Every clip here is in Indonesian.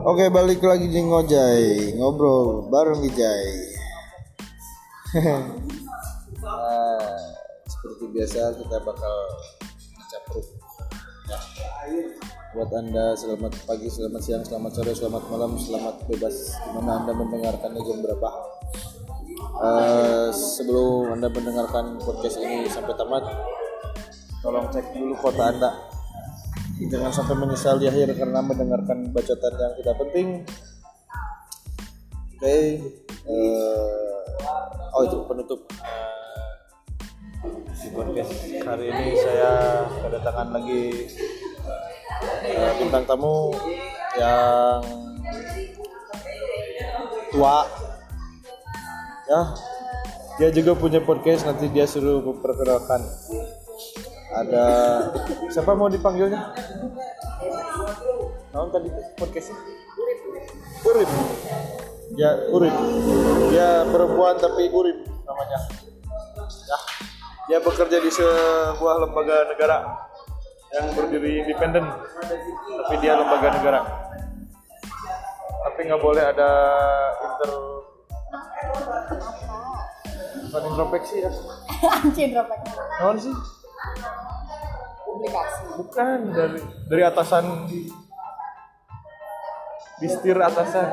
Oke balik lagi di ngojai ngobrol bareng Ijai. nah, seperti biasa kita bakal capruk ya. Buat anda selamat pagi, selamat siang, selamat sore, selamat malam, selamat bebas di mana anda mendengarkannya jam berapa. Eh, sebelum anda mendengarkan podcast ini sampai tamat, tolong cek dulu kota anda jangan sampai menyesal di akhir karena mendengarkan bacotan yang tidak penting. Oke eh, oh itu penutup. Eh, di podcast hari ini saya kedatangan lagi eh, bintang tamu yang tua. Ya dia juga punya podcast nanti dia suruh memperkenalkan ada siapa mau dipanggilnya? Naon tadi podcastnya? Urip ya Urip dia perempuan tapi Urip namanya. Ya. Dia bekerja di sebuah lembaga negara yang berdiri independen tapi dia lembaga negara. Tapi nggak boleh ada inter bukan introspeksi ya. Anjing berapa? Naon sih Bukan dari dari atasan di di setir atasan.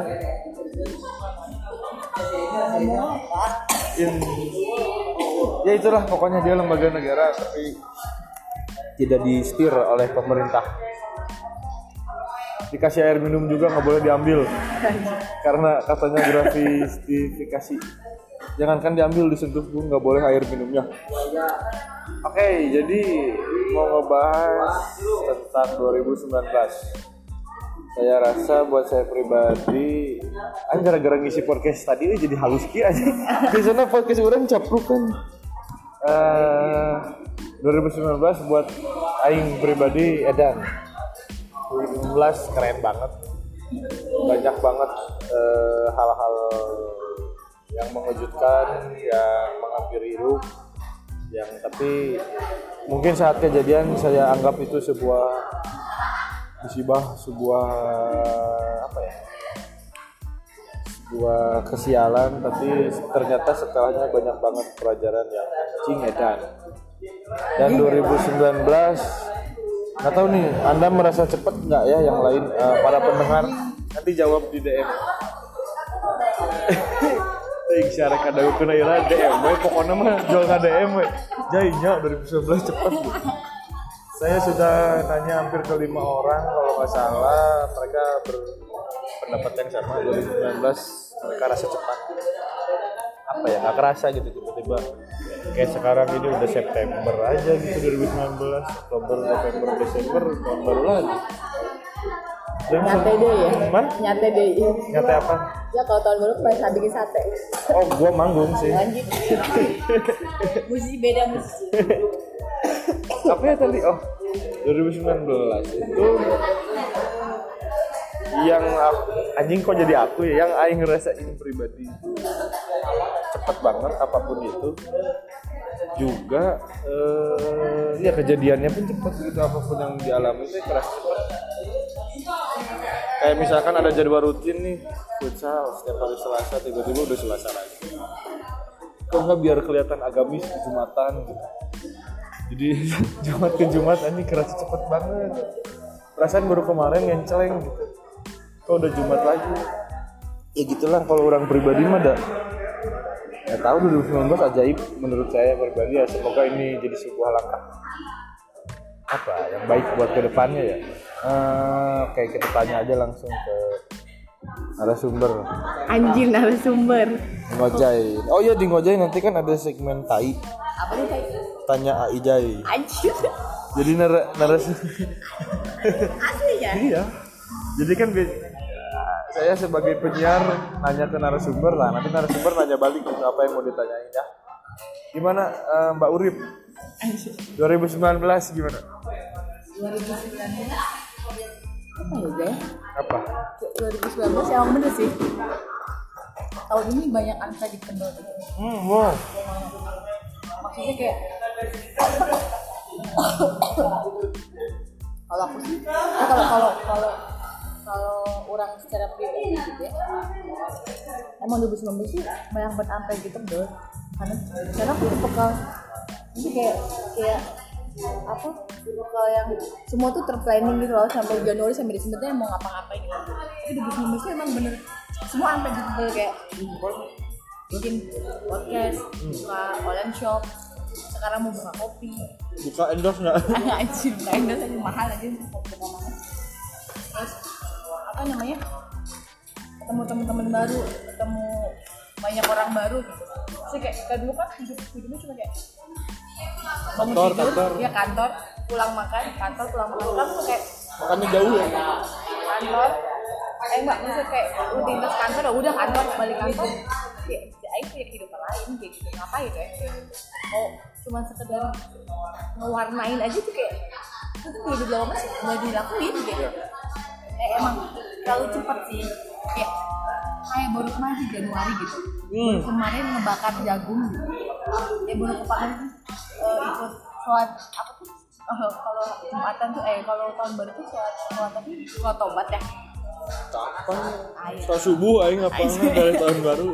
In ya itulah pokoknya dia lembaga negara tapi tidak di setir oleh pemerintah. Dikasih air minum juga nggak boleh diambil karena katanya gratifikasi. Jangankan diambil disentuh pun nggak boleh air minumnya oke jadi mau ngebahas tentang 2019 saya rasa buat saya pribadi an gara-gara ngisi podcast tadi ini jadi halus ki aja. Biasanya podcast orang capruk kan. Eh, 2019 buat aing pribadi edan. 2019 keren banget. Banyak banget eh, hal-hal yang mengejutkan yang menghampiri hidup yang tapi mungkin saat kejadian saya anggap itu sebuah musibah sebuah apa ya sebuah kesialan tapi ternyata setelahnya banyak banget pelajaran yang anjing edan dan. 2019 nggak tahu nih anda merasa cepat nggak ya yang lain eh, para pendengar? Nanti jawab di DM Ting syarat kada kena ira DM we pokoknya mah jual nggak DM we jainya 2019 cepat Bu. Saya sudah nanya hampir ke lima orang kalau nggak salah mereka berpendapat yang sama 2019 mereka rasa cepat. Apa ya nggak kerasa gitu tiba-tiba. Kayak sekarang ini udah September aja gitu 2019 Oktober November Desember tahun baru lagi Nyate deh ya. Man? Nyate deh. nyata apa Ya kalau tahun baru kemarin saya bikin sate. oh gua manggung sih Lanjut. musisi beda musisi. apa ya tadi oh 2019 itu yang aku- anjing kok jadi aku ya yang aing ngerasain pribadi itu cepet banget apa pun itu juga eh, ya kejadiannya pun cepet gitu apa pun yang dialami itu kerasa cepet kayak misalkan ada jadwal rutin nih futsal setiap hari Selasa tiba-tiba udah Selasa lagi. Kok nggak biar kelihatan agamis di Jumatan gitu? Jadi Jumat ke Jumat ini kerasa cepet banget. Perasaan baru kemarin ngenceleng gitu. Kok udah Jumat lagi? Ya gitulah kalau orang pribadi mah dah ya tahu 2019 ajaib menurut saya pribadi ya semoga ini jadi sebuah langkah apa yang baik buat ke depannya ya Eh, oke kita tanya aja langsung ke narasumber Anjing narasumber. ngojai oh iya di ngojai nanti kan ada segmen tai Apa nih kayak? tanya Aijai Anjing. jadi nar narasumber Asli ya? Iya. Jadi kan saya sebagai penyiar nanya ke narasumber lah. Nanti narasumber nanya balik gitu apa yang mau ditanyain ya. Gimana eh, Mbak Urip? 2019 gimana? 2019. Apa ya? Apa? 2019 emang bener sih. Tahun ini banyak unpredictable. Hmm, wow. Maksudnya kayak kalau aku sih kalau kalau kalau kalau orang secara pribadi gitu ya. Emang 2019 sih banyak banget sampai gitu bro karena karena aku ke jadi kayak kayak apa tipe yang semua tuh terplanning gitu loh sampai Januari sampai Desember tuh mau ngapa-ngapain gitu. Tapi 2019 tuh emang bener semua sampai gitu kayak bikin podcast buka online shop sekarang mau buka kopi. Buka endorse nggak? Anjir tadi mahal aja buka mahal terus apa namanya ketemu teman-teman baru ketemu banyak orang baru gitu. Sih kayak kayak dulu kan hidup hidupnya cuma kayak bangun Kantor, tidur kantor. ya kantor pulang makan kantor pulang makan kan tuh kayak makannya jauh ya? Kantor. Eh enggak maksudnya kayak rutinitas kantor ya udah kantor balik kantor ya ya aing punya kehidupan lain kayak gitu. Ngapain ya? Mau cuma sekedar ngewarnain aja tuh kayak itu tuh udah lama sih nggak dilakuin gitu eh, emang terlalu cepet sih. Kayak kayak baru kemarin sih Januari gitu. Hmm. kemarin ngebakar jagung gitu. Ya baru kemarin eh, ikut sholat apa tuh? Eh, kalau jumatan tuh eh kalau tahun baru tuh sholat sholat tapi sholat tobat ya. Kapan? Ayo. setelah subuh aing ngapain dari tahun baru?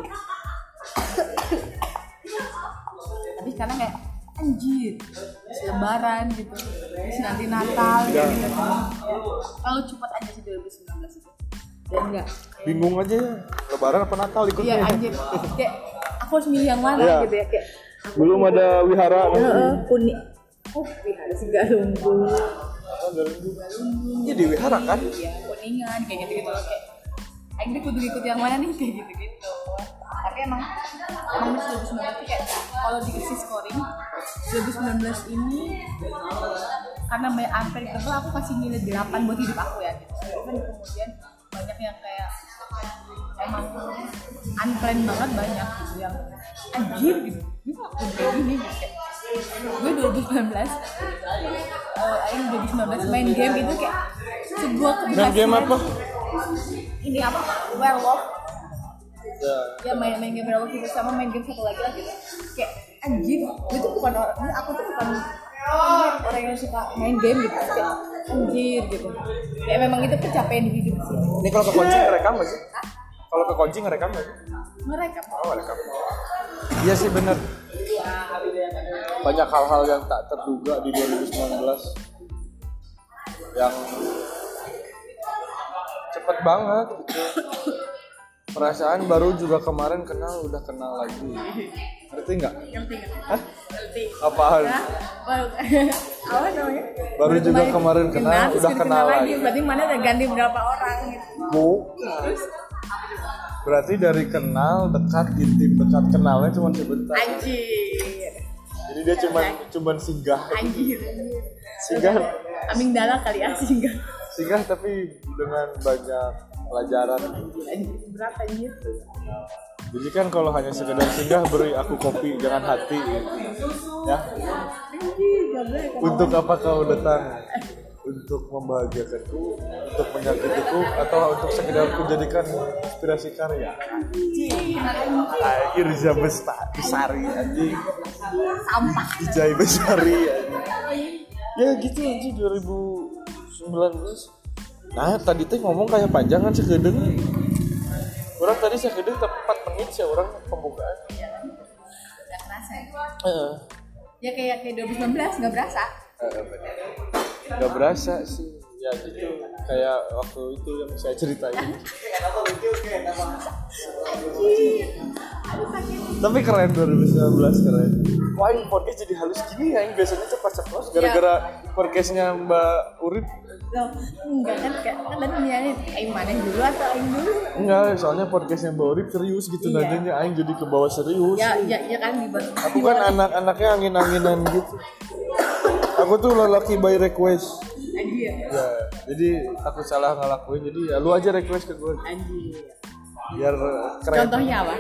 Tapi sekarang kayak anjir terus lebaran gitu. Terus nanti Natal Ya. gitu kalau cepat aja sih 2019 itu. Dan enggak. Bingung aja ya. Lebaran apa natal iya ikutnya anjir kayak aku harus milih yang mana Iya. gitu ya kayak belum ada wihara Heeh, kuning oh wihara sih gak lumpuh. Iya di wihara kan? Ya kuningan kayak gitu gitu kayak Tuh kudu ikut yang mana nih? Kayak gitu gitu tapi emang emang 2019 tuh kayak kalau dikasih scoring 2019 ini karena banyak unpredictable aku kasih nilai 8 buat hidup aku ya gitu. Kemudian banyak yang kayak emang unplanned banget banyak gitu yang anjir gitu. Kok aku kayak gini gitu gue 2019 eh Aing 2019 main game itu kayak sebuah keberhasilan. main game apa? Ini apa? Werewolf. Ya ya main main game werewolf itu sama main game satu lagi lah. Gitu kayak anjir gue tuh bukan orang ini aku tuh bukan orang yang suka main game gitu kayak anjir gitu. Kayak memang itu pencapaian di hidup sih. Ini kalau kekunci ngerekam nggak sih? Kalau kekunci ngerekam nggak sih? Mereka oh ngerekam. Iya sih bener banyak hal-hal yang tak terduga di 2019 yang cepet banget gitu. Perasaan baru juga kemarin kenal udah kenal lagi. Ngerti nggak? Ngerti nggak Hah? ngerti. Apaan ya baru apa namanya? Baru juga kemarin kenal, udah kita kenal lagi. lagi. berarti mana udah ganti berapa orang gitu? Terus berarti dari kenal dekat intim dekat kenalnya cuma sebentar. Anjir jadi dia cuma cuman singgah. Anjir singgah? Amigdala kali ya singgah. Singgah tapi dengan banyak pelajaran. Berat anjir. Jadi kan kalau hanya sekedar singgah beri aku kopi jangan hati. Ya. Boleh untuk apa kau datang untuk membahagiakanku untuk menyakitiku atau untuk sekedar ku jadikan inspirasi karya. Air Irza Besta Besari anjing. Sampah. Ijai Besari anjing. Ya gitu anjing 2019 nah tadi teh ngomong kayak panjang kan sekedeng. Orang tadi sekedeng tepat menit sih orang pembukaan. Gak kerasa ya. Heeh. ya kayak kayak 2019 gak berasa Eh, bener. Gak berasa sih. Ya gitu kayak waktu itu yang saya ceritain. Tapi keren 2019 keren. Wah ini podcast jadi halus gini ya yang biasanya cepat-cepat. Gara-gara podcastnya Mbak Urip loh enggak kan? Kayak kan tadi aing mana dulu atau aing dulu? Enggak soalnya podcastnya Mbak Urip serius gitu Iya. nadanya aing jadi ke bawah serius. Ya ya ya kan di aku kan anak-anaknya angin-anginan gitu. Aku tuh lelaki by request. Anjir. Ya jadi aku salah ngelakuin jadi ya lu aja request ke gue anjir. Biar keren. Contohnya apa?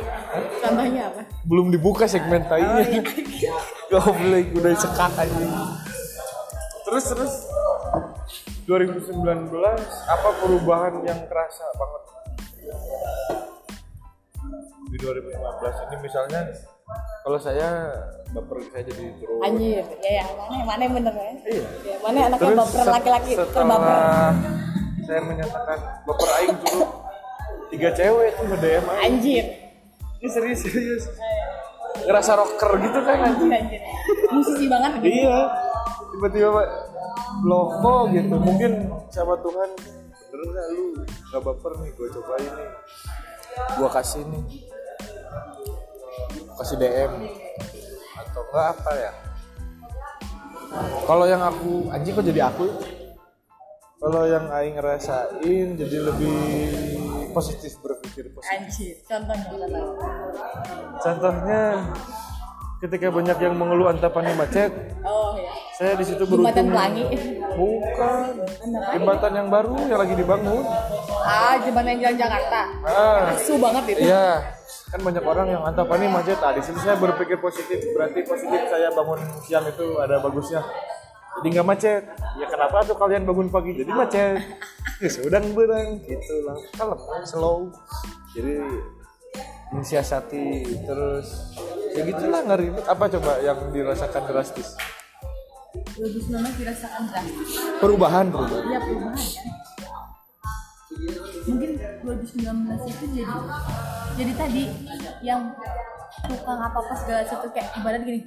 Contohnya apa? Belum dibuka segmen oh iya. Tainya goblok udah sekak aja terus terus 2019 apa perubahan yang kerasa banget di 2015 ini misalnya kalau saya baper saya jadi terus anjir ya ya mana yang mana yang bener ya Iya. ya mana anaknya Terus baper laki-laki terbaper saya menyatakan baper aing dulu tiga cewek tuh nge DM aing. Anjir. Ini serius serius. Ngerasa rocker gitu kan anjing. Anjir. Musisi banget gitu. Iya. Tiba-tiba loko gitu. Mungkin sama Tuhan bener nggak lu gak baper nih gue cobain nih. Gua kasih nih. Kasih DM atau enggak apa ya? Kalau yang aku anjing kok jadi aku? Kalau yang aing ngerasain jadi lebih positif berpikir positif. Anjir. Contohnya contohnya. Contohnya ketika banyak yang mengeluh antapannya macet, Oh ya. Saya di situ Jembatan beruntung. Pelangi. Bukan. Jembatan yang baru yang lagi dibangun. Ah, jembatan jalan Jakarta. Ah, Asu banget itu. iya. Kan banyak orang yang antapannya macet. Ah, di situ saya berpikir positif. Berarti positif saya bangun siang itu ada bagusnya. Jadi nggak macet. Ya kenapa tuh kalian bangun pagi jadi macet? Ya sudah berang gitu lah. Kalem, slow. Jadi mensiasati terus ya gitulah nggak ribet apa coba yang dirasakan drastis 2019 dirasakan drastis. perubahan perubahan. Iya perubahan kan. Mungkin 2019 itu jadi jadi tadi yang tukang apa apa segala sesuatu kayak ibarat gini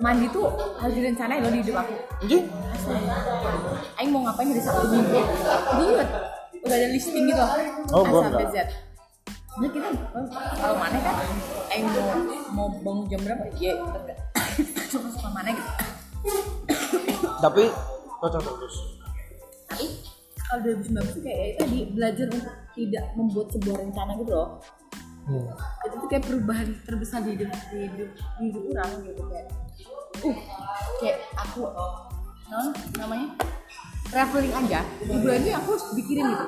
mandi tuh harus direncanain loh di hidup aku. Asli Aing mau ngapain dari Sabtu Minggu? Itu udah, udah ada listing gitu. Loh Oh, A sampai. Z. Nah kita oh, kalau mana kan Aing mau mau bangun jam berapa? Ya suka suka mana gitu tapi cocok terus tapi kalau 2019 tuh kayak itu tadi belajar untuk tidak membuat sebuah rencana gitu loh. Hmm. itu tuh kayak perubahan terbesar di hidup di hidup di hidup orang gitu kayak uh kayak aku non namanya traveling aja. Ini aku harus pikirin gitu.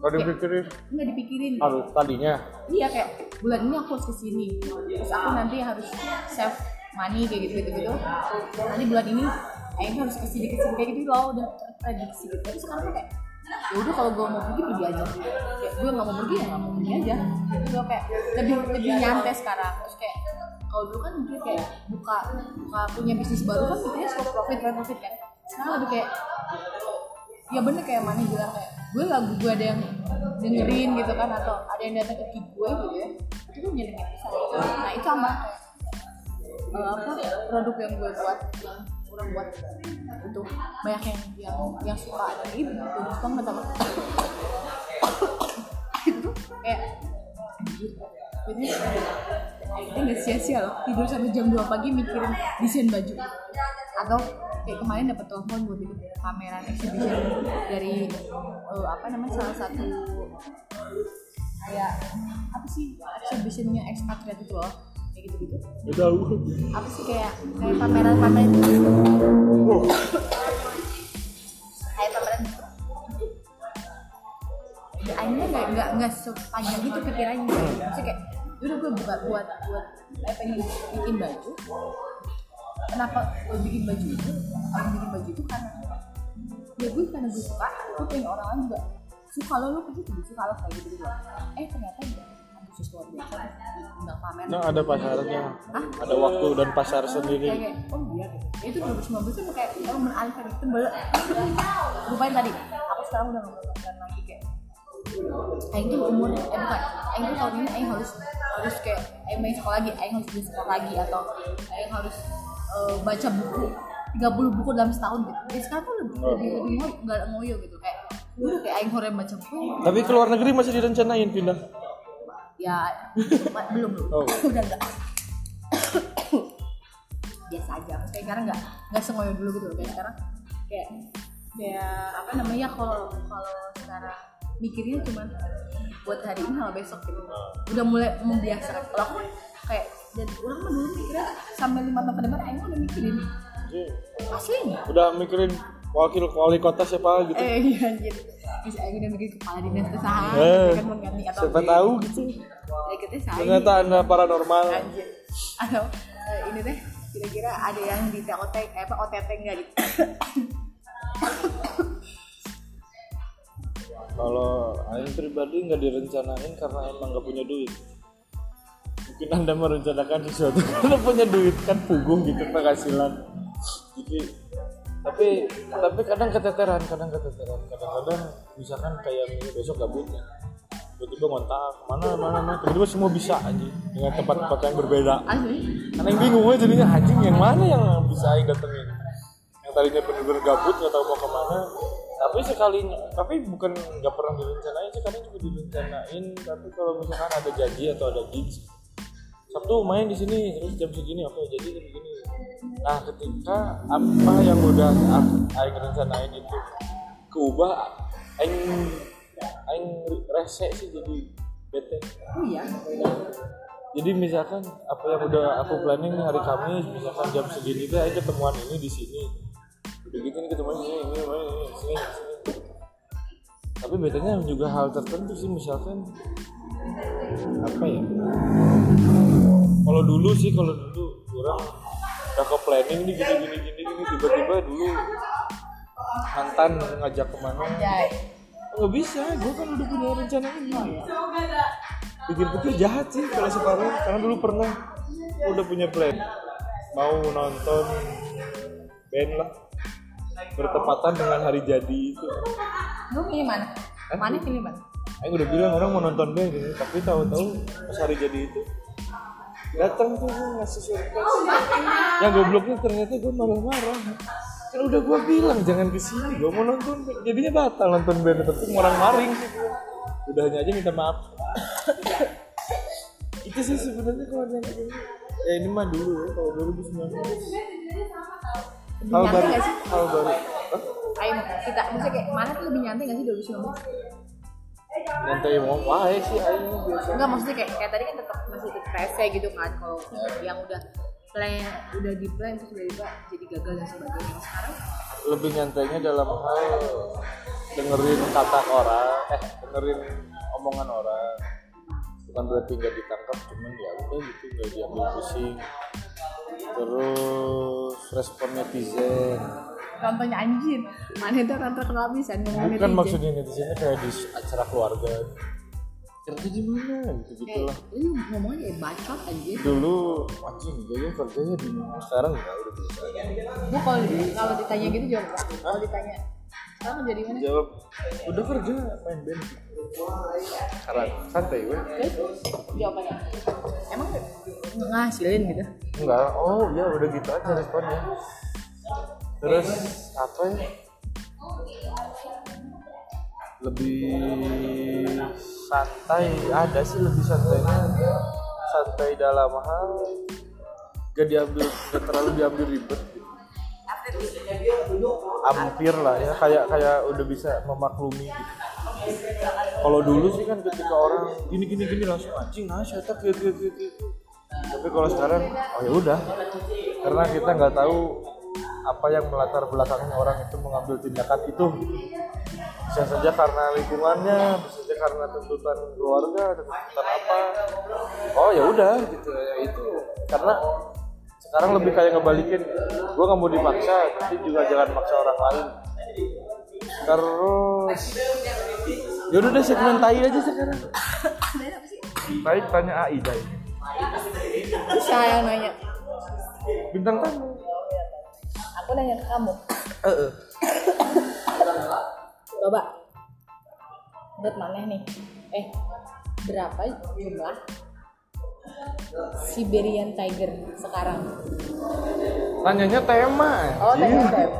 Kalau dipikirin? nggak dipikirin. Harus tadinya? Iya kayak bulan ini aku harus ke sini terus aku nanti harus save money kayak gitu gitu gitu nanti bulan ini Aing harus ke sini ke sini kayak gitu loh udah prediksi gitu. Tapi sekarang tuh kayak ya udah kalau gue mau pergi pergi aja. Kayak gue nggak mau pergi ya nggak mau pergi aja. Gitu loh kayak lebih lebih nyantai sekarang. Terus kayak kalau dulu kan mikir kayak buka buka punya bisnis baru kan mikirnya stop profit profit profit kan. Sekarang lebih kayak ya bener kayak Mani bilang kayak gue lagu gue ada yang dengerin gitu kan atau ada yang datang ke feed gue gitu ya. Itu tuh bisa. Nah itu sama eh, apa produk yang gue buat orang buat itu banyak yang yang yang suka. Itu bagus banget sama itu kayak jadi akhirnya nggak sia-sia loh. Tidur sampai jam 2 pagi mikirin desain baju. Atau kayak kemarin dapat telepon buat bikin pameran exhibition dari eh, apa namanya salah satu kayak apa sih exhibitionnya expatriate itu loh kayak gitu gitu tahu apa sih kayak kayak pameran pameran wow. kayak pameran gitu? Ya akhirnya nggak nggak nggak sepanjang itu pikirannya. Maksudnya kayak udah gue buka buat buat saya pengen bikin baju. Kenapa gue bikin baju itu? Kalau bikin baju itu karena ya gue karena gue suka gue pengen orang lain juga suka. Lo lo pasti juga suka lo kayak gitu gitu eh ternyata ya antusias luar biasa. Undang pamer. Nah ada pasarnya. Hah? ada waktu dan pasar sendiri. Kayak, kayak oh iya. Itu 2019 tuh kayak orang mengalihkan itu lupain tadi aku sekarang udah nggak melakukan lagi kayak Aing tuh umur eh bukan. Aing tuh tahun ini Aing harus harus kayak Aing main sekolah lagi. Aing harus beli sekolah lagi atau Aing harus eh, baca buku. 30 buku dalam setahun gitu. Jadi sekarang tuh lebih lebih lebih ngoyo nggak ngoyo gitu. Kayak udah kayak Aing hore baca buku. Tapi ke luar negeri masih direncanain pindah ya belum belum. Oh. udah enggak biasa aja kayak sekarang nggak nggak sengoyo dulu gitu kayak sekarang kayak kayak apa namanya kalau kalau sekarang mikirnya cuma buat hari ini sama besok gitu. Udah mulai membiasakan kalau aku kayak dan orang mah dulu mikirnya sampai lima tahun ke depan Aing udah mikirin. Aslinya. Udah mikirin wakil wali kota siapa gitu? Eh iya anjir. Bisa Aing udah mikir kepala dinas kesehatan Eh, kan mengganti atau siapa tahu gitu. Ya kita saya ternyata anda paranormal. Anjir. Atau eh, ini teh kira-kira ada yang di TOT eh, apa OTT enggak gitu? Kalau Aing pribadi nggak direncanain karena emang nggak punya duit. Mungkin anda merencanakan sesuatu karena punya duit kan punggung gitu penghasilan. Jadi tapi tapi kadang keteteran kadang keteteran. Kadang-kadang misalkan kayak minggu besok gabutnya tiba-tiba ngontak mana mana mana? Tiba-tiba semua bisa aja dengan tempat-tempat yang berbeda. Asli karena yang bingung aja jadinya anjing yang mana yang bisa aing datengin? Yang tadinya bener-bener gabut nggak tahu mau ke mana. Tapi sekalinya tapi bukan nggak pernah direncanain sih kadang juga direncanain. Tapi kalau misalkan ada janji atau ada gigs Sabtu main di sini terus jam segini oke jadi jam segini nah ketika apa yang udah aing rencanain itu keubah aing aing rese sih jadi bete. Oh iya. Jadi misalkan apa yang udah aku planning hari Kamis misalkan jam segini deh ayo ketemuan ini di sini. Udah gitu nih ketemuan ini ini ini ini sini sini tapi bedanya juga hal tertentu sih misalkan apa ya? Kalau dulu sih kalau dulu orang ke planning nih gini gini gini gini tiba-tiba dulu mantan ngajak ke mana? Nggak bisa gue kan udah punya rencana ini. Pikir-pikir jahat sih kalau sekarang karena dulu pernah udah punya plan. Mau nonton band lah. Bertepatan dengan hari jadi itu. Lu pilih mana? Mana pilih mana Aku udah bilang orang mau nonton band gitu tapi tahu-tahu pas hari jadi itu datang tuh gue ngasih surprise. Yang gobloknya ternyata gue malah marah kan udah gue bilang jangan ke sini gue mau nonton jadinya batal nonton band tapi orang maring sih gue udah hanya aja minta maaf. Itu sih sebenarnya kalau yang ya ini mah dulu ya kalau 2019 hal nyantai baru hal baru. Ayo kita maksudnya kayak mana tuh lebih nyantai nggak sih 2019 nyantai mau wae sih aing biasa. Enggak maksudnya kayak kayak tadi kan tetap masih tetap rese gitu kan kalau yang udah plan udah di plan terus tiba-tiba jadi gagal dan sebagainya. Sekarang? Lebih nyantainya dalam hal dengerin kata orang eh dengerin omongan orang. Bukan berarti nggak ditangkap cuman ya udah gitu nggak diambil pusing. Terus respon netizen contohnya anjir mana itu orang terkenal bisa ngomong bukan maksudnya netizennya kayak di acara keluarga. Kerja di mana? Gitu gitu lah. lu ngomongnya kayak bacot anjir dulu anjing gaya kerjanya di mana? Sekarang nggak udah bisa. Gua kalau kalau ditanya gitu jawab kalau ditanya sekarang jadi mana? Jawab udah kerja main band. Sekarang santai gue jawabannya. Emang ngasilin gitu? Enggak, oh ya udah gitu aja responnya. Terus apa ya? Lebih santai, ada sih lebih santainya. Santai dalam hal gak diambil, gak terlalu diambil ribet. gitu. Hampir lah ya, kayak kayak udah bisa memaklumi gitu. Kalau dulu sih kan ketika orang gini gini gini langsung anjing tak gitu gitu gitu tapi kalau sekarang oh ya udah karena kita nggak tahu apa yang melatar belakangnya orang itu mengambil tindakan itu. Bisa saja karena lingkungannya bisa saja karena tuntutan keluarga tuntutan apa. Oh ya udah gitu ya itu. Karena sekarang lebih kayak ngebalikin gue nggak mau dipaksa tapi juga jangan maksa orang lain. Terus yaudah deh segmen tai aja sekarang. Tai tanya AI siapa yang nanya. Bintang tamu aku nanya ke kamu. Coba. Menurut mana nih. Eh berapa jumlah Siberian Tiger sekarang? Tanyanya tema. oh tanya Beb.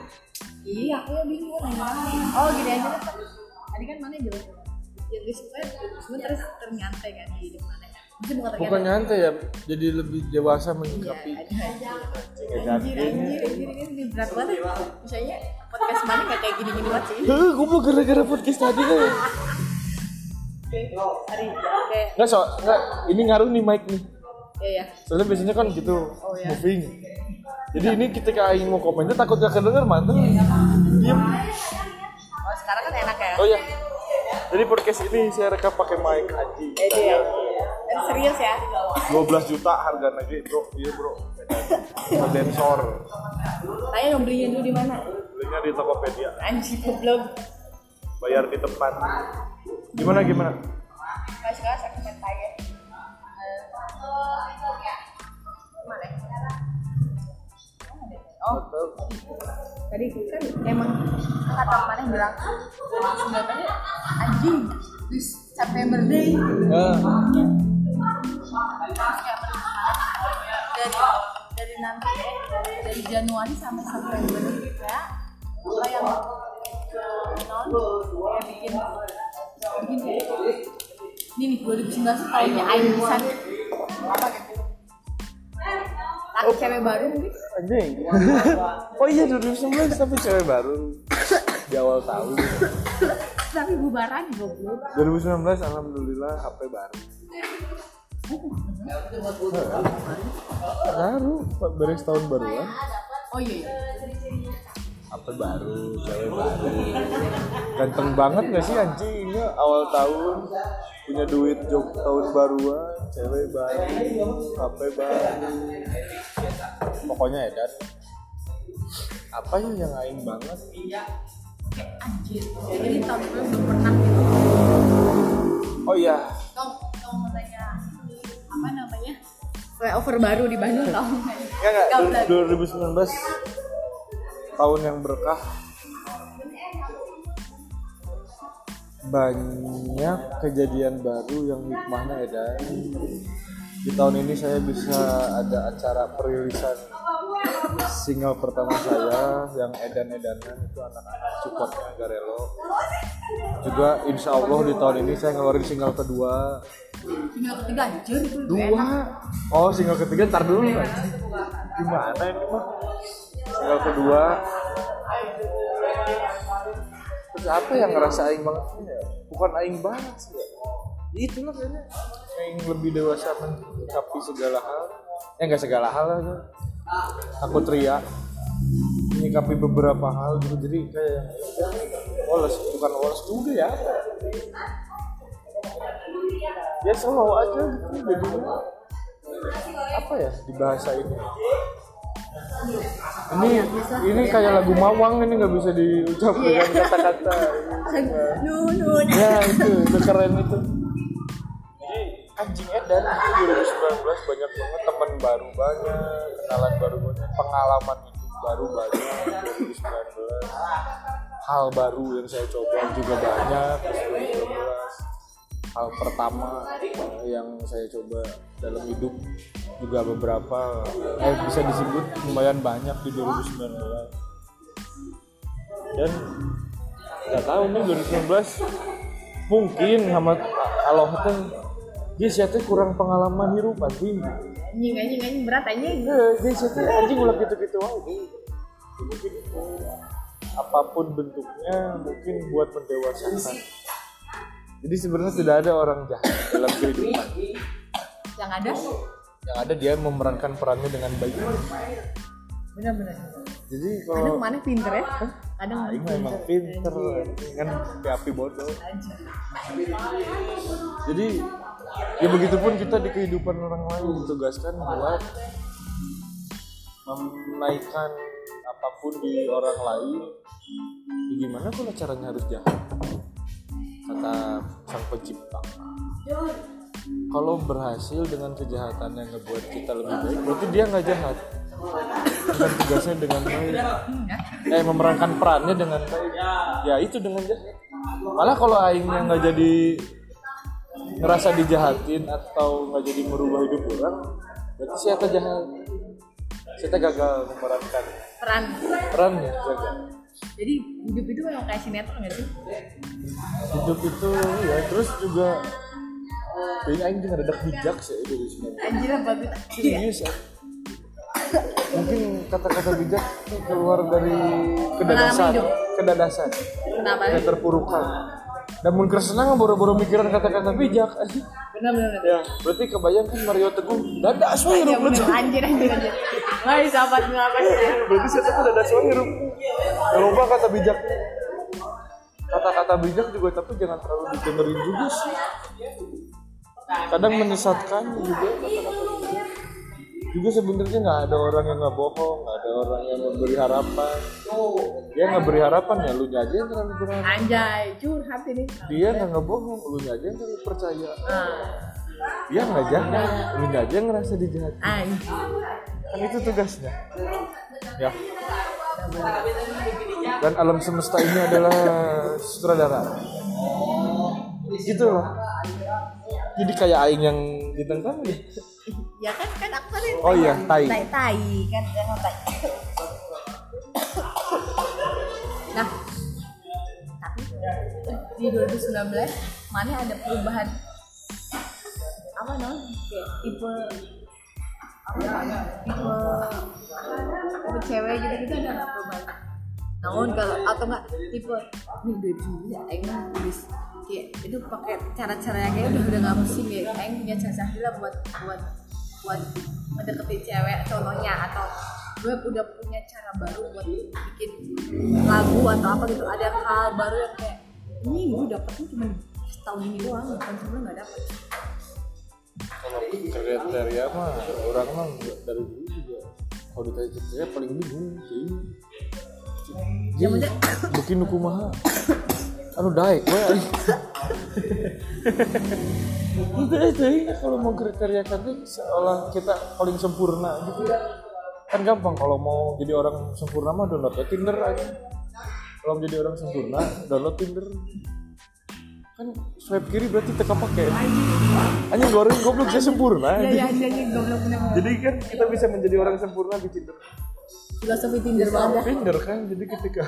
iya aku ya bingung nanya mana. oh gini aja deh tadi kan mana bilang yang disuka cuma terus ternyantai kan di hidup Mungkin bukan Bukan nyantai ya, jadi lebih dewasa Iya, menyikapi. ada aja. Ya, Anjir, anjir, anjir, ini berat banget. Misalnya podcast mana gak kayak gini-gini banget sih. Heh, goblok gara-gara podcast tadi kan. Hari kayak Enggak so, enggak. Ini ngaruh nih mic nih. ya ya. Soalnya biasanya kan gitu, Oh, iya. moving. Jadi ini ketika Aing mau komennya takut gak kedenger mantan. Diem. Oh sekarang kan enak ya. Oh iya. Jadi podcast ini saya rekam pakai mic anjing. Eh dia. Dan serius ya. 12 juta harga lagi, Bro. Iya, Bro. Sensor. Tanya dong belinya dulu di mana? Linknya di Tokopedia. Anjir goblok. Bayar di tempat. Gimana gimana? Nah sekarang saya komen Oh. Tadi kan emang kata mana bilang sudah tadi anjing terus September Day ya, dari dari nanti dari Januari sampai September ya apa yang non kayak bikin bikin ini nih 2019 tahunnya Aing apa gitu laki cewek baru mungkin anjing. oh iya 2019 tapi cewek baru di awal tahun. tapi bubaran goblok 2019 alhamdulillah HP baru. Baru, beres tahun baruan. oh iya iya HP baru, cewek baru. Ganteng banget gak sih anjingnya awal tahun punya duit jok tahun baruan, cewek baru, HP baru. Pokoknya edan. Apa ya yang aing banget? kayak anjir jadi tahun gue belum pernah gitu Oh iya, tong tong katanya apa namanya flyover baru di Bandung tau nggak? Enggak enggak, Nggak, udah. 2019 tahun yang berkah. Banyak kejadian baru yang hikmahnya edan. Di tahun ini saya bisa ada acara perilisan single pertama saya yang edan-edanan itu anak-anak supportnya Garelo. Juga insya Allah di tahun ini saya ngeluarin single kedua. Tinggal ketiga anjir. Dua. Oh single ketiga ntar dulu. Kan gimana ini mah single kedua apa yang ngerasa aing banget? Ya bukan aing banget sih ya. Itu lah kayaknya aing lebih dewasa menyikapi segala hal. Ya nggak segala hal lah ya. aku teriak menyikapi beberapa hal gitu. Jadi kayak woles bukan woles juga ya. Ya slow aja gitu jadinya. Apa ya di bahasa ini ini ini kayak lagu mawang ini nggak bisa diucap dengan kata-kata. Nu nu ya itu itu keren itu. Jadi anjing edan itu 2019 banyak banget teman baru banyak kenalan baru banyak pengalaman hidup baru banyak 2019 hal baru yang saya coba juga banyak di 2019 hal pertama eh, yang saya coba dalam hidup juga beberapa eh bisa disebut lumayan banyak di 2019 dan nggak tahu nih 2019 mungkin sama Allah teh dia siapa kurang pengalaman hidup anjing. Anjing anjing anjing berat anjing. Nah, dia siapa anjing ulah gitu-gitu aja. Mungkin apa pun bentuknya mungkin buat mendewasakan jadi sebenarnya tidak ada orang jahat dalam kehidupan. Yang ada? Yang ada dia memerankan perannya dengan baik. Benar-benar. Jadi kadang kalau mana pinter ya? Kadang mana Aing mah emang pinter kan api bodoh. Jadi ya begitupun kita di kehidupan orang lain ditugaskan buat menaikkan apa pun di orang lain. Ya gimana kalau caranya harus jahat kata sang pencipta. Kalau berhasil dengan kejahatan yang ngebuat kita lebih baik berarti dia nggak jahat. Dengan tugasnya dengan baik. Eh memerankan perannya dengan baik. Ya itu dengan jahat. Malah kalau aingnya nggak jadi ngerasa dijahatin atau nggak jadi merubah hidup orang berarti siapa jahat? Saya gagal memerankan? Peran. Perannya gagal jadi hidup itu memang kayak sinetron sih? Hidup itu ya terus juga kayaknya aing juga ada bijak sih dari sini. Anjir apa serius ya mungkin kata-kata bijak itu keluar dari kedadasan. kedadasan. Keterpurukan dan mungkin senang boro-boro mikiran kata-kata bijak benar benar ya berarti kebayang kan Mario Teguh? Dada ya suhirup bener anjir anjir anjir. Hai sahabat ngapa sih? Berarti saya tuh dada suhirup Gak lupa kata bijak. Kata-kata bijak juga tapi jangan terlalu didengerin juga sih. Kadang menyesatkan juga kata-kata bijak juga sebenarnya nggak ada orang yang nggak bohong nggak ada orang yang memberi harapan. Dia nggak beri harapan ya lu aja yang terlalu berharap. Anjay curhat ini. Dia nggak ngebohong lu aja yang terlalu percaya. Ah. Dia nggak jahat lu aja yang ngerasa dijahat. Kan itu tugasnya. Ya. Dan alam semesta ini adalah sutradara. Gitu loh. Jadi kayak aing yang bintang tamu ya kan kan aku kan Oh iya, tai. tai tai kan jangan tai. Nah tapi di 2019 mana ada perubahan? Apa non kayak tipe apa ya, tipe tipe cewek gitu gitu ada nggak perubahan? Namun kalau atau enggak tipe nih 2019 ya aing tulis kayak itu pakai cara-cara yang kayak udah udah nggak musim ya aing punya cara lah buat buat buat mendeketin cewek contohnya atau gue udah punya cara baru buat bikin lagu atau apa gitu. Ada hal baru yang kayak ini gue dapetnya cuma setahun ini doang bukan sebelum nggak dapet. Kalau kriteria mah orang mah dari dulu juga kalau ditanya kriteria paling bingung sih. Ya, maksudnya- bikin kumaha anu daek we ai. Itu aja ya, kalau mau kriteria kan tuh seolah kita paling sempurna gitu. Kan gampang kalau mau jadi orang sempurna mah download aja Tinder aja. Kalau mau jadi orang sempurna, download Tinder. Kan swipe kiri berarti teka pakai. Anjing goreng goblok saya sempurna. ya ya dia nih goblok Jadi kan kita bisa menjadi orang sempurna di Tinder. filosofi tinder banget. Tinder kan jadi ketika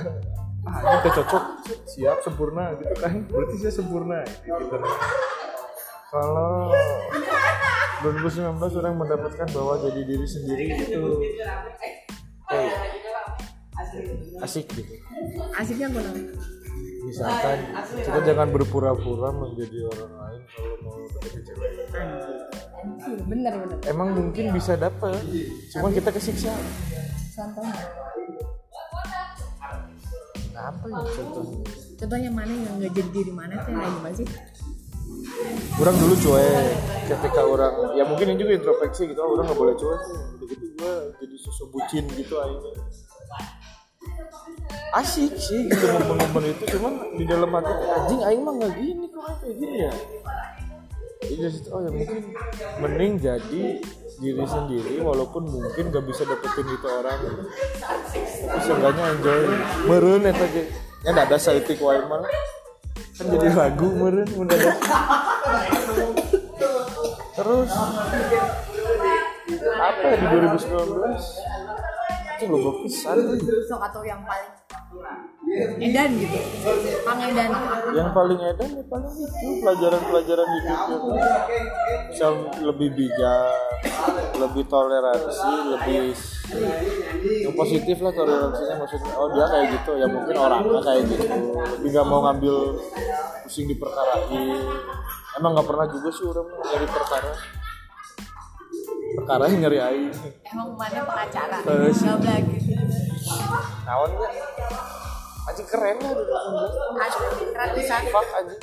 ah kita cocok siap sempurna gitu kan berarti saya sempurna di Tinder. Kalau 2019 orang mendapatkan bahwa jadi diri sendiri itu eh, asik gitu. asiknya gue nang Misalkan kita jangan berpura-pura menjadi orang lain kalau mau deketin cewek. bener bener Emang mungkin bisa dapet, cuman kita kesiksa. contohnya Apa ya? Contohnya? contohnya mana yang nggak jadi diri mana tuh? Kayak gimana sih? Orang dulu cuek ketika orang ya mungkin ini juga introspeksi gitu orang nggak boleh cuek. Sih begitu gue jadi sosok bucin gitu akhirnya. Asik sih gitu momen-momen itu cuman di dalam hati anjing aing mah nggak gini kok kayak gini ya. Jadi oh ya mungkin mending jadi diri sendiri walaupun mungkin gak bisa dapetin itu orang. Tapi seenggaknya enjoy. Meren eta ge. Ya nggak ada saeutik wae mah kan jadi lagu meren mendadak terus apa ya di 2019 itu goblok pisan atau yang paling edan gitu. Pang edan. Yang paling edan ya paling itu pelajaran-pelajaran gitu bisa lebih bijak lebih toleransi lebih yang positif lah toleransinya maksudnya. Oh dia kayak gitu. Ya mungkin orangnya kayak gitu. Lebih gak mau ngambil pusing di perkarain emang nggak pernah juga sih orang nyari perkara. Perkara yang nyari aing emang mana pengacara? Nggak lagi naon ya anjing keren lah 2019 ratusan Fuck anjing.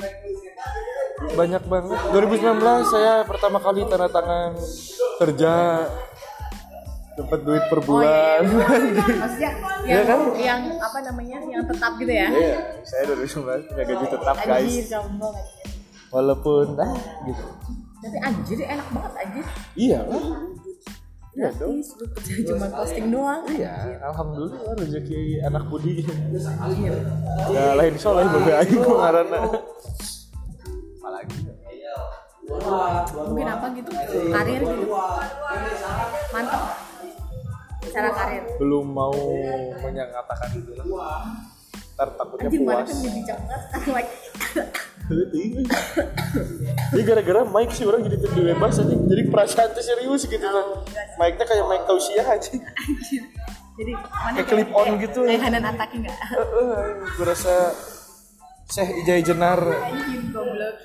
Banyak banget. 2019 saya pertama kali tanda tangan kerja dapat duit per Oh iya, bulan. iya. maksudnya yang, kan? yang apa namanya yang tetap gitu ya Iya, saya 2019 punya gaji tetap anjir guys. Walaupun ah gitu. tapi anjir enak banget anjir Iya lah. Iya dong. gratis cuma posting doang Iya, alhamdulillah rezeki anak budi. anjir Ya lain soleh bae aing kok ngaranna. Apalagi mungkin apa gitu karir gitu mantap cara karir belum mau menyatakan itu lah. Ntar takutnya anjing mana puas. kan jadi bijak banget like Ini gara-gara mic sih orang jadi lebih bebas aja. Jadi perasaan tuh serius gitu kan. Mic-nya kayak mic tausiah aja. anjir jadi mana Kayak clip on gitu. kayak Hanan Ataki enggak Heeh, gue rasa Syekh Ijai Jenar. goblok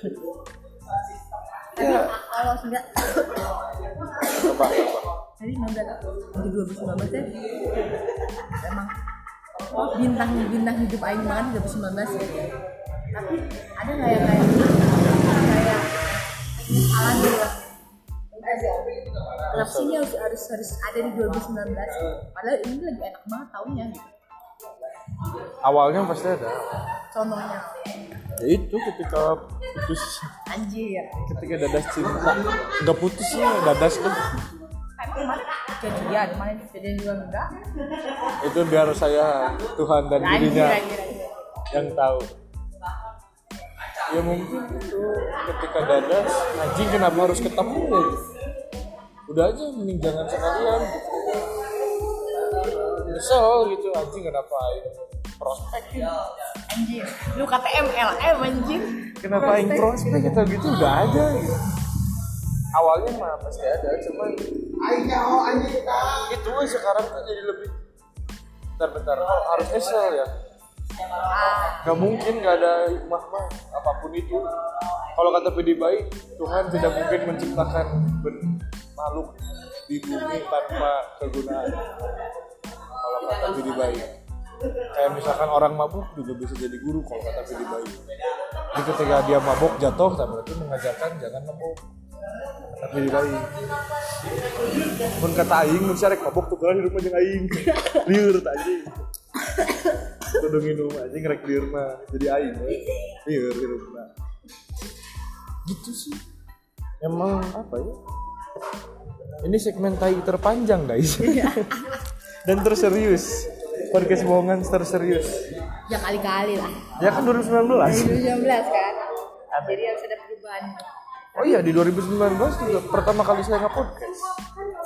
tapi Ya. kalau enggak Coba, coba. tadi enggak di 2019 ya emang bintang bintang hidup aing banget 2019 ya tapi ada nggak yang kayak gitu? Kenapa sih ini harus, harus harus ada di 2019 padahal ini lagi enak banget tahunnya gitu. Awalnya pasti ada. contohnya. Ya itu ketika putus, anjir. Ketika dadas cinta. Nggak putus ya, dadas tuh. emang kemarin kejadian mana kejadian juga enggak? Itu biar saya Tuhan dan dirinya yang tahu ya mungkin itu ketika dadas anjing kenapa harus ketemu ya? Udah aja mending jangan sekalian gitu. Nyesel gitu anjing kenapa aing prospek ya? anjir lu kata MLM anjir kenapa aing prospek. gitu gitu udah aja gitu. Awalnya mah pasti ada cuman itu sekarang tuh jadi lebih bentar-bentar oh, harus nyesel ya ah Gak mungkin gak ada hikmah-hikmah apa pun itu. Kalau kata PD baik, Tuhan tidak mungkin menciptakan makhluk di bumi tanpa kegunaan. Kalau kata PD baik. Kayak misalkan orang mabuk juga bisa jadi guru kalau kata PD baik. Jadi ketika dia mabuk jatuh, tak berarti mengajarkan jangan mabuk. Kata PD baik. Mun kata aing, mun sarek mabuk tuh di rumah jeung aing. Liur anjing kudu minum anjing rek di rumah. Jadi aing we. iya di rumah. Gitu sih. Emang apa ya? Ini segmen tai terpanjang guys. Dan terserius. Podcast bohongan terserius. Ya kali-kali lah. Ya kan 2019 2019 kan? Jadi harus ada perubahan. Oh iya di 2019 juga pertama kali saya nge-podcast.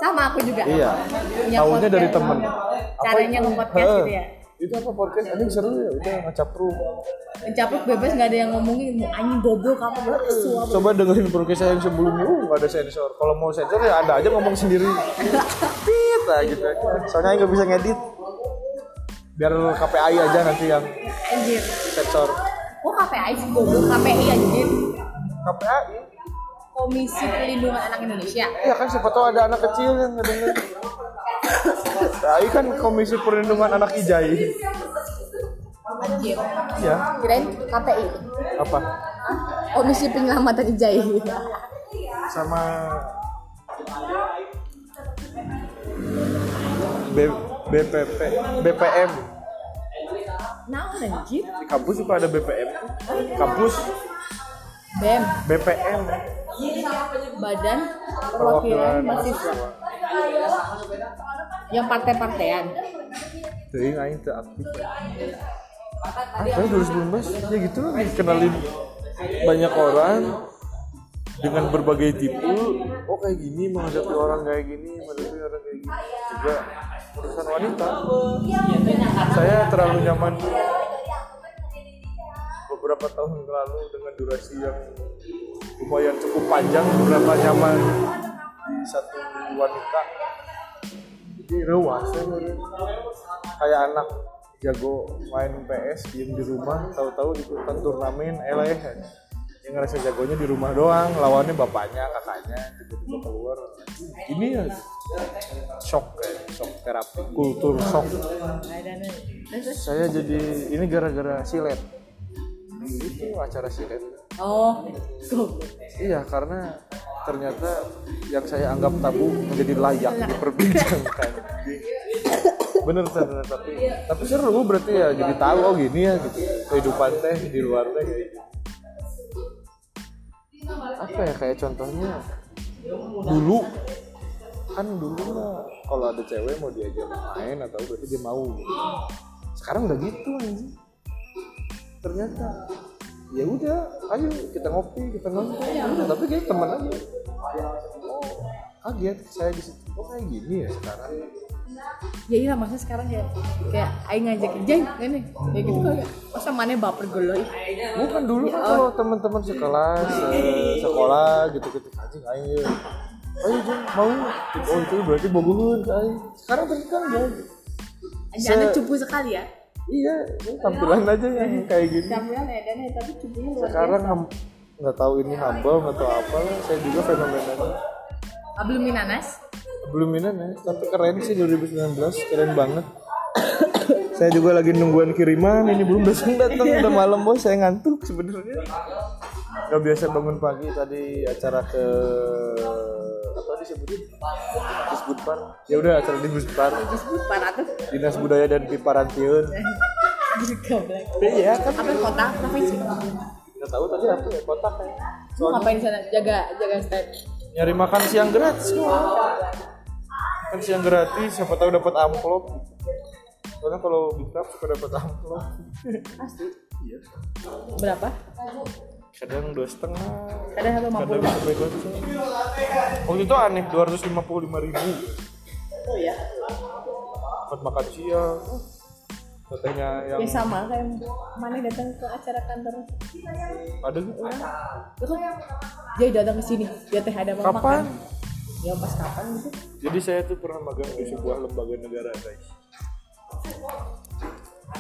Sama aku juga. Iya. Tahunya dari podcast. temen. Caranya itu? nge-podcast Heeh. gitu ya itu apa podcast anjing seru ya udah ngecapruk mencaplok bebas nggak ada yang ngomongin mau anjing goblok kamu gak kesuap Coba dengerin podcast saya yang sebelumnya, uh, nggak ada sensor. Kalau mau sensor ya ada aja ngomong sendiri. Tit, nah, gitu. Soalnya nggak bisa ngedit. Biar KPI aja nanti yang anjir sensor. kok KPI sih goblok KPI anjir KPI? Komisi Perlindungan Anak Indonesia Ya kan siapa tahu ada anak kecil yang ngedenger. KPI kan Komisi Perlindungan Anak Ijai. anjir Iya. kirain KPI Apa? Hah? Komisi Penyelamatan Ijai Sama B, BPP, BPM. nah anjir Di kampus suka ada BPM. Kampus BEM BPM. Badan Perwakilan Mahasiswa yang partai-partaian Jadi aing teu aktif. Ah, tapi 2019 ya gitu lah kenalin banyak orang dengan berbagai tipe. Oh kayak gini menghadapi orang kayak gini, menghadapi orang kayak gini. Juga urusan wanita. Saya terlalu nyaman beberapa tahun lalu dengan durasi yang lumayan cukup panjang beberapa nyaman di satu wanita jadi rewas baru. kayak anak jago main PS diem di rumah tahu-tahu ikutan turnamen eleh yang ngerasa jagonya di rumah doang lawannya bapaknya kakaknya tiba-tiba keluar. Ini ya shock kayak shock terapi kultur shock. Saya jadi ini gara-gara silet. Itu acara silet. Oh iya karena ternyata yang saya anggap tabu menjadi layak diperbincangkan. Bener bener tapi tapi seru berarti ya jadi tahu oh gini ya gitu. Kehidupan teh di luar teh gitu. Apa ya kayak contohnya? Dulu kan dulu mah kalau ada cewek mau diajak main atau berarti dia mau gitu. sekarang udah gitu anjing. Ternyata ya udah ayo kita ngopi kita nonton tapi kayak teman aja. Oh kaget saya di situ. Kok kayak gini ya sekarang? Ya iya maksudnya sekarang ya kayak aing ngajak jeng ini kayak gitu kagak? Masa mana baper ih bukan dulu kan kalau teman-teman sekelas eh, sekolah gitu gitu anjing aing ya ayo jeng mau. Oh itu berarti bogohun aing. Sekarang kan ya anjir anda cupu sekali ya iya ini tampilan aja yang kayak gini. Campuran ya dan ya tapi cupunya luar sekarang nggak tahu ini humble atau apa. Lah saya juga fenomenanya. Belum minanas belum nih tapi keren sih 2019 keren banget. Saya juga lagi nungguan kiriman. Ini belum datang datang. Udah malam bos. Saya ngantuk sebenarnya. Nggak biasa bangun pagi tadi acara ke disebutin disebutpan ya udah acara di Buspan disebut paratus dinas budaya dan piparantiun goblok iya kan? Apa kota? Provinsi nggak tahu tadi apa ya kotak ya lu ngapain di sana? Jaga jaga stand. Nyari makan siang gratis kan siang gratis siapa tahu dapat amplop. Soalnya kalau club suka dapat amplop. Asli. iya Berapa? Kadang dua setengah Kadang satu lima kadang puluh. waktu itu aneh dua ratus lima puluh lima ribu Oh ya. buat makan siang katanya yang Ya sama kayak mana datang ke acara kantor ada gitu orang. Terus dia datang ke sini. Dia teh ada mau kapan makan. Ya pas kapan gitu. jadi saya tuh pernah magang di sebuah lembaga negara guys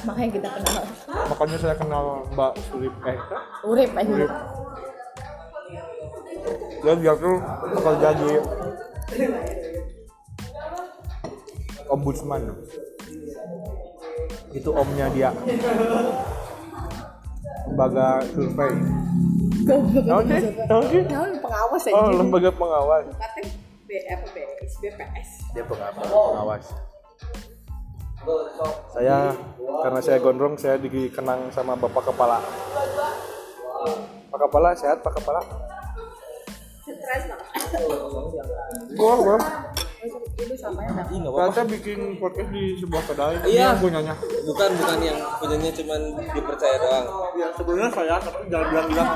Makanya kita kenal. makanya saya kenal Mbak Sulip eh Urip aja. Urip. dan dia tuh bakal jadi ombudsman itu omnya dia lembaga survei tahu sih tahu sih pengawas aja. oh lembaga pengawas Katanya B apa BPS BPS. dia pengawas pengawas saya karena saya gondrong saya dikenang sama bapak kepala pak kepala sehat pak kepala nggak apa-apa. Ternyata bikin podcast di sebuah kedai. Iya. Gue nanya. Bukan bukan yang punyanya cuman dipercaya doang. Ya sebenarnya saya tapi jangan bilang-bilang.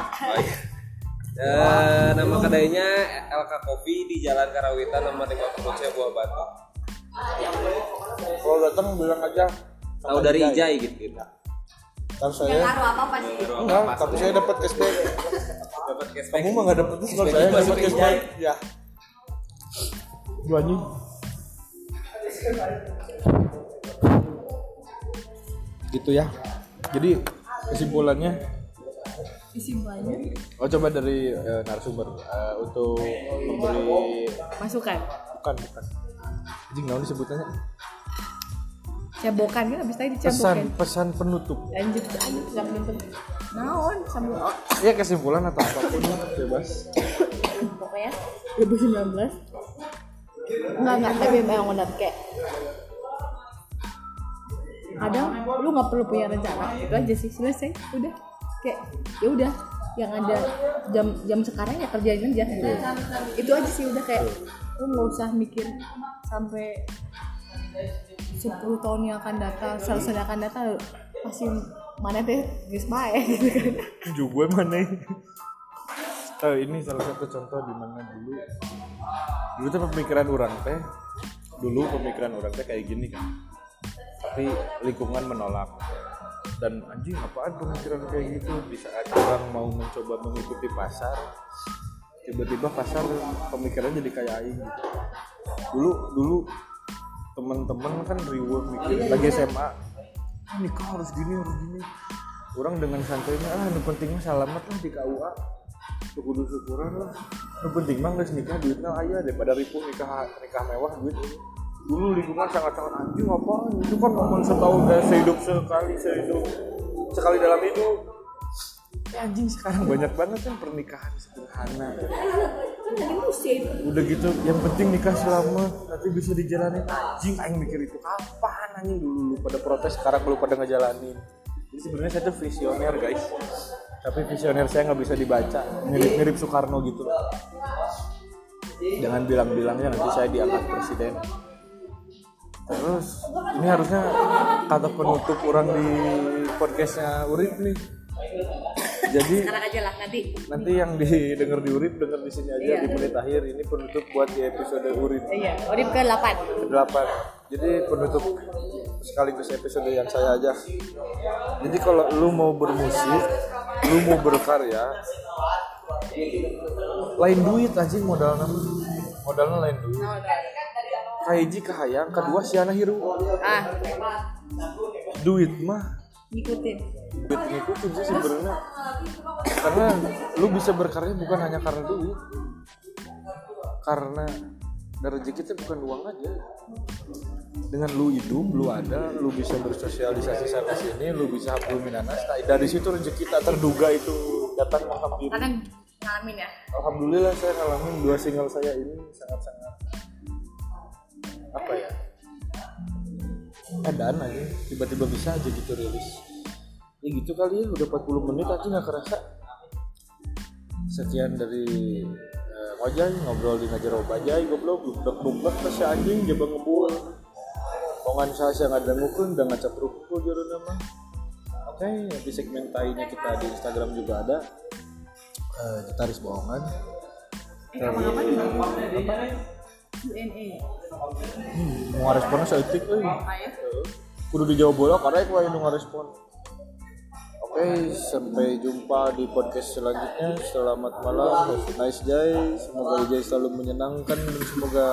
Eh, nama kedainya LK Coffee di Jalan Karawitan nomor 50 Buah Batu. Kalau datang bilang aja. Tahu dari Ijai gitu. gitu. Kan saya sih. enggak, tapi saya dapat cashback. Dapat cashback. Kamu mah enggak dapat diskon, Cashback saya dapat cashback. Ya. Dua anjing. Gitu ya. Jadi kesimpulannya Kesimpulannya Oh coba dari eh, narasumber eh, untuk memberi masukan. bukan bukan anjing naon disebutnya Cebokan kan habis tadi pesan dicebokin. pesan penutup. Lanjut aja sambil nonton. Naon sambil oh, ya kesimpulan atau apa pun bebas. Pokoknya 2019 enggak enggak tapi memang benar kayak kadang lu nggak perlu punya rencana. Itu aja sih selesai udah. Kayak ya udah yang ada jam jam sekarang ya kerjain aja. Gitu. itu aja sih udah kayak lu nggak usah mikir sampai 10 tahun yang akan datang 100 tahun yang akan datang pasti mana teh geus bae gitu kan. Gue mana? Eh, ini salah satu contoh di mana dulu dulu tuh pemikiran orang teh dulu pemikiran orang teh kayak gini kan. Tapi lingkungan menolak. Dan anjing apaan pemikiran kayak gitu? Di saat orang mau mencoba mengikuti pasar tiba-tiba pasar pemikirannya jadi kayak aing gitu. dulu dulu teman-teman kan reward mikir lagi SMA "Ah, nikah harus gini harus gini. Orang dengan santainya ah yang penting mah selamat lah di KUA kudu syukuran lah. Yang penting mah nggak nikah duitnya ayah daripada ribu nikah nikah mewah duit ini dulu lingkungan sangat-sangat anjing apa itu kan momen setahun kayak sehidup sekali sehidup sekali dalam hidup ya anjing sekarang banyak banget kan pernikahan sederhana. Kan udah gitu yang penting nikah selamat nanti bisa dijalanin. Anjing aing mikir itu kapan anjing? Dulu lu pada protes sekarang lu pada ngejalanin. Jadi sebenarnya saya tuh visioner guys. Tapi visioner saya nggak bisa dibaca. Mirip mirip Soekarno gitu. Loh jangan bilang-bilangnya nanti saya diangkat presiden. Terus ini harusnya kata penutup orang di podcastnya Urip nih jadi sekarang aja lah nanti. nanti yang didengar di Urip denger di sini aja Iya. di menit akhir. Ini penutup buat di episode Urip. Iya urip ke 8 ke-8 jadi penutup sekaligus episode yang saya aja. Jadi kalau lu mau bermusik lu mau berkarya lain duit anjing modal modalnya lain duit. Kahiji kahayang kedua siana hiru. Ah. Duit mah ngikutin. Duit ngikutin sih sebenarnya. karena lu bisa berkarya bukan hanya karena duit. Karena dari rezeki itu bukan uang aja. Dengan lu hidup lu ada lu bisa bersosialisasi sana sini lu bisa hablum minanas nah, dari situ rezeki tak terduga itu datang alhamdulillah karena ngalamin ya. Alhamdulillah saya ngalamin dua single saya ini sangat-sangat apa ya edan aja. Tiba-tiba bisa aja gitu rilis ya gitu kali ya udah 40 menit aja nggak kerasa sekian dari eh, Bajai ngobrol di ngajero bajai goblok budak budak pas anjing coba ngebul. Pongan saya saya nggak dengukeun dan ngacap rukul jero nama. Oke, di segmen tainya kita di Instagram juga ada. Eh, kita harus bohongan. Eh kapan-kapan juga UNA. Hmm, mau responnya seetik euy. Ayo. Kudu dijawab bola karena aku yang ngerespon. Oke, sampai jumpa di podcast selanjutnya. Selamat malam, have nice day. Semoga Ijay selalu menyenangkan dan semoga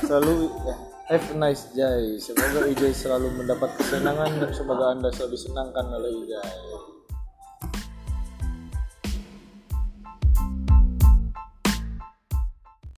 selalu ya, have nice day. Semoga Ijay selalu mendapat kesenangan dan semoga Anda selalu disenangkan oleh Ijay.